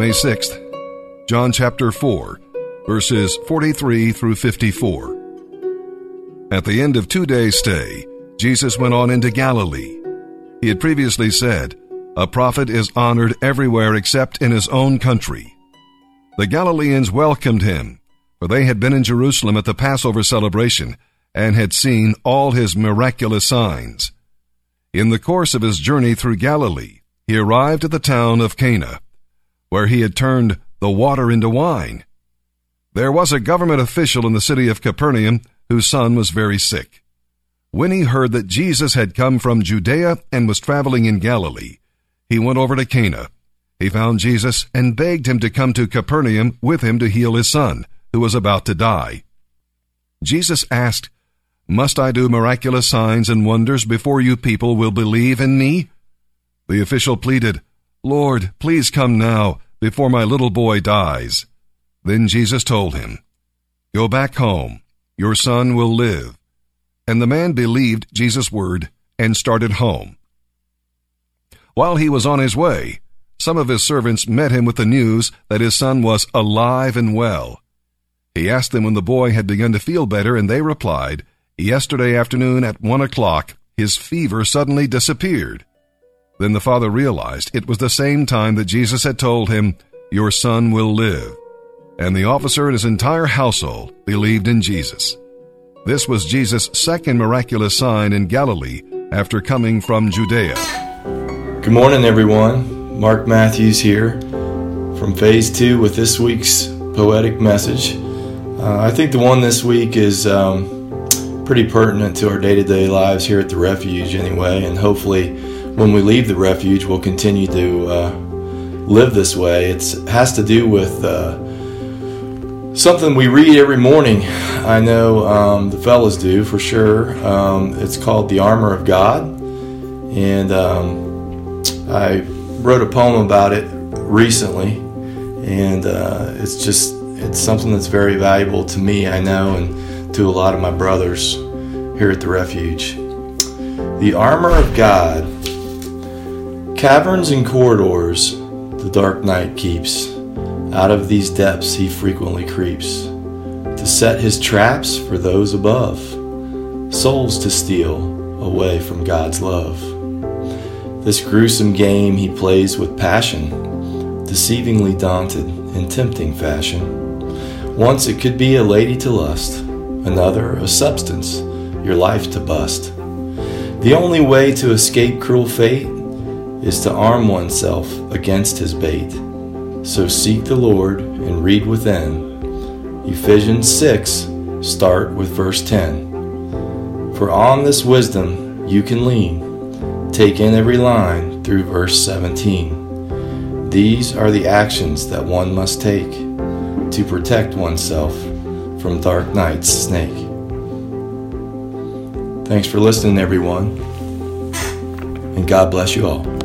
May 6th, John chapter 4, verses 43 through 54. At the end of two days' stay, Jesus went on into Galilee. He had previously said, A prophet is honored everywhere except in his own country. The Galileans welcomed him, for they had been in Jerusalem at the Passover celebration and had seen all his miraculous signs. In the course of his journey through Galilee, he arrived at the town of Cana, where he had turned the water into wine. There was a government official in the city of Capernaum whose son was very sick. When he heard that Jesus had come from Judea and was traveling in Galilee, he went over to Cana. He found Jesus and begged him to come to Capernaum with him to heal his son, who was about to die. Jesus asked, Must I do miraculous signs and wonders before you people will believe in me? The official pleaded, Lord, please come now, before my little boy dies. Then Jesus told him, Go back home. Your son will live. And the man believed Jesus' word and started home. While he was on his way, some of his servants met him with the news that his son was alive and well. He asked them when the boy had begun to feel better, and they replied, Yesterday afternoon at one o'clock, his fever suddenly disappeared. Then the father realized it was the same time that Jesus had told him, Your son will live. And the officer and his entire household believed in Jesus. This was Jesus' second miraculous sign in Galilee after coming from Judea. Good morning, everyone. Mark Matthews here from Phase 2 with this week's poetic message. Uh, I think the one this week is um, pretty pertinent to our day to day lives here at the refuge, anyway, and hopefully when we leave the refuge, we'll continue to uh, live this way. It has to do with uh, something we read every morning. I know um, the fellas do for sure. Um, it's called The Armor of God. And um, I wrote a poem about it recently. And uh, it's just, it's something that's very valuable to me, I know, and to a lot of my brothers here at the refuge. The armor of God Caverns and corridors the dark night keeps. Out of these depths he frequently creeps to set his traps for those above, souls to steal away from God's love. This gruesome game he plays with passion, deceivingly daunted in tempting fashion. Once it could be a lady to lust, another a substance, your life to bust. The only way to escape cruel fate is to arm oneself against his bait. So seek the Lord and read within. Ephesians 6, start with verse 10. For on this wisdom you can lean. Take in every line through verse 17. These are the actions that one must take to protect oneself from dark night's snake. Thanks for listening, everyone, and God bless you all.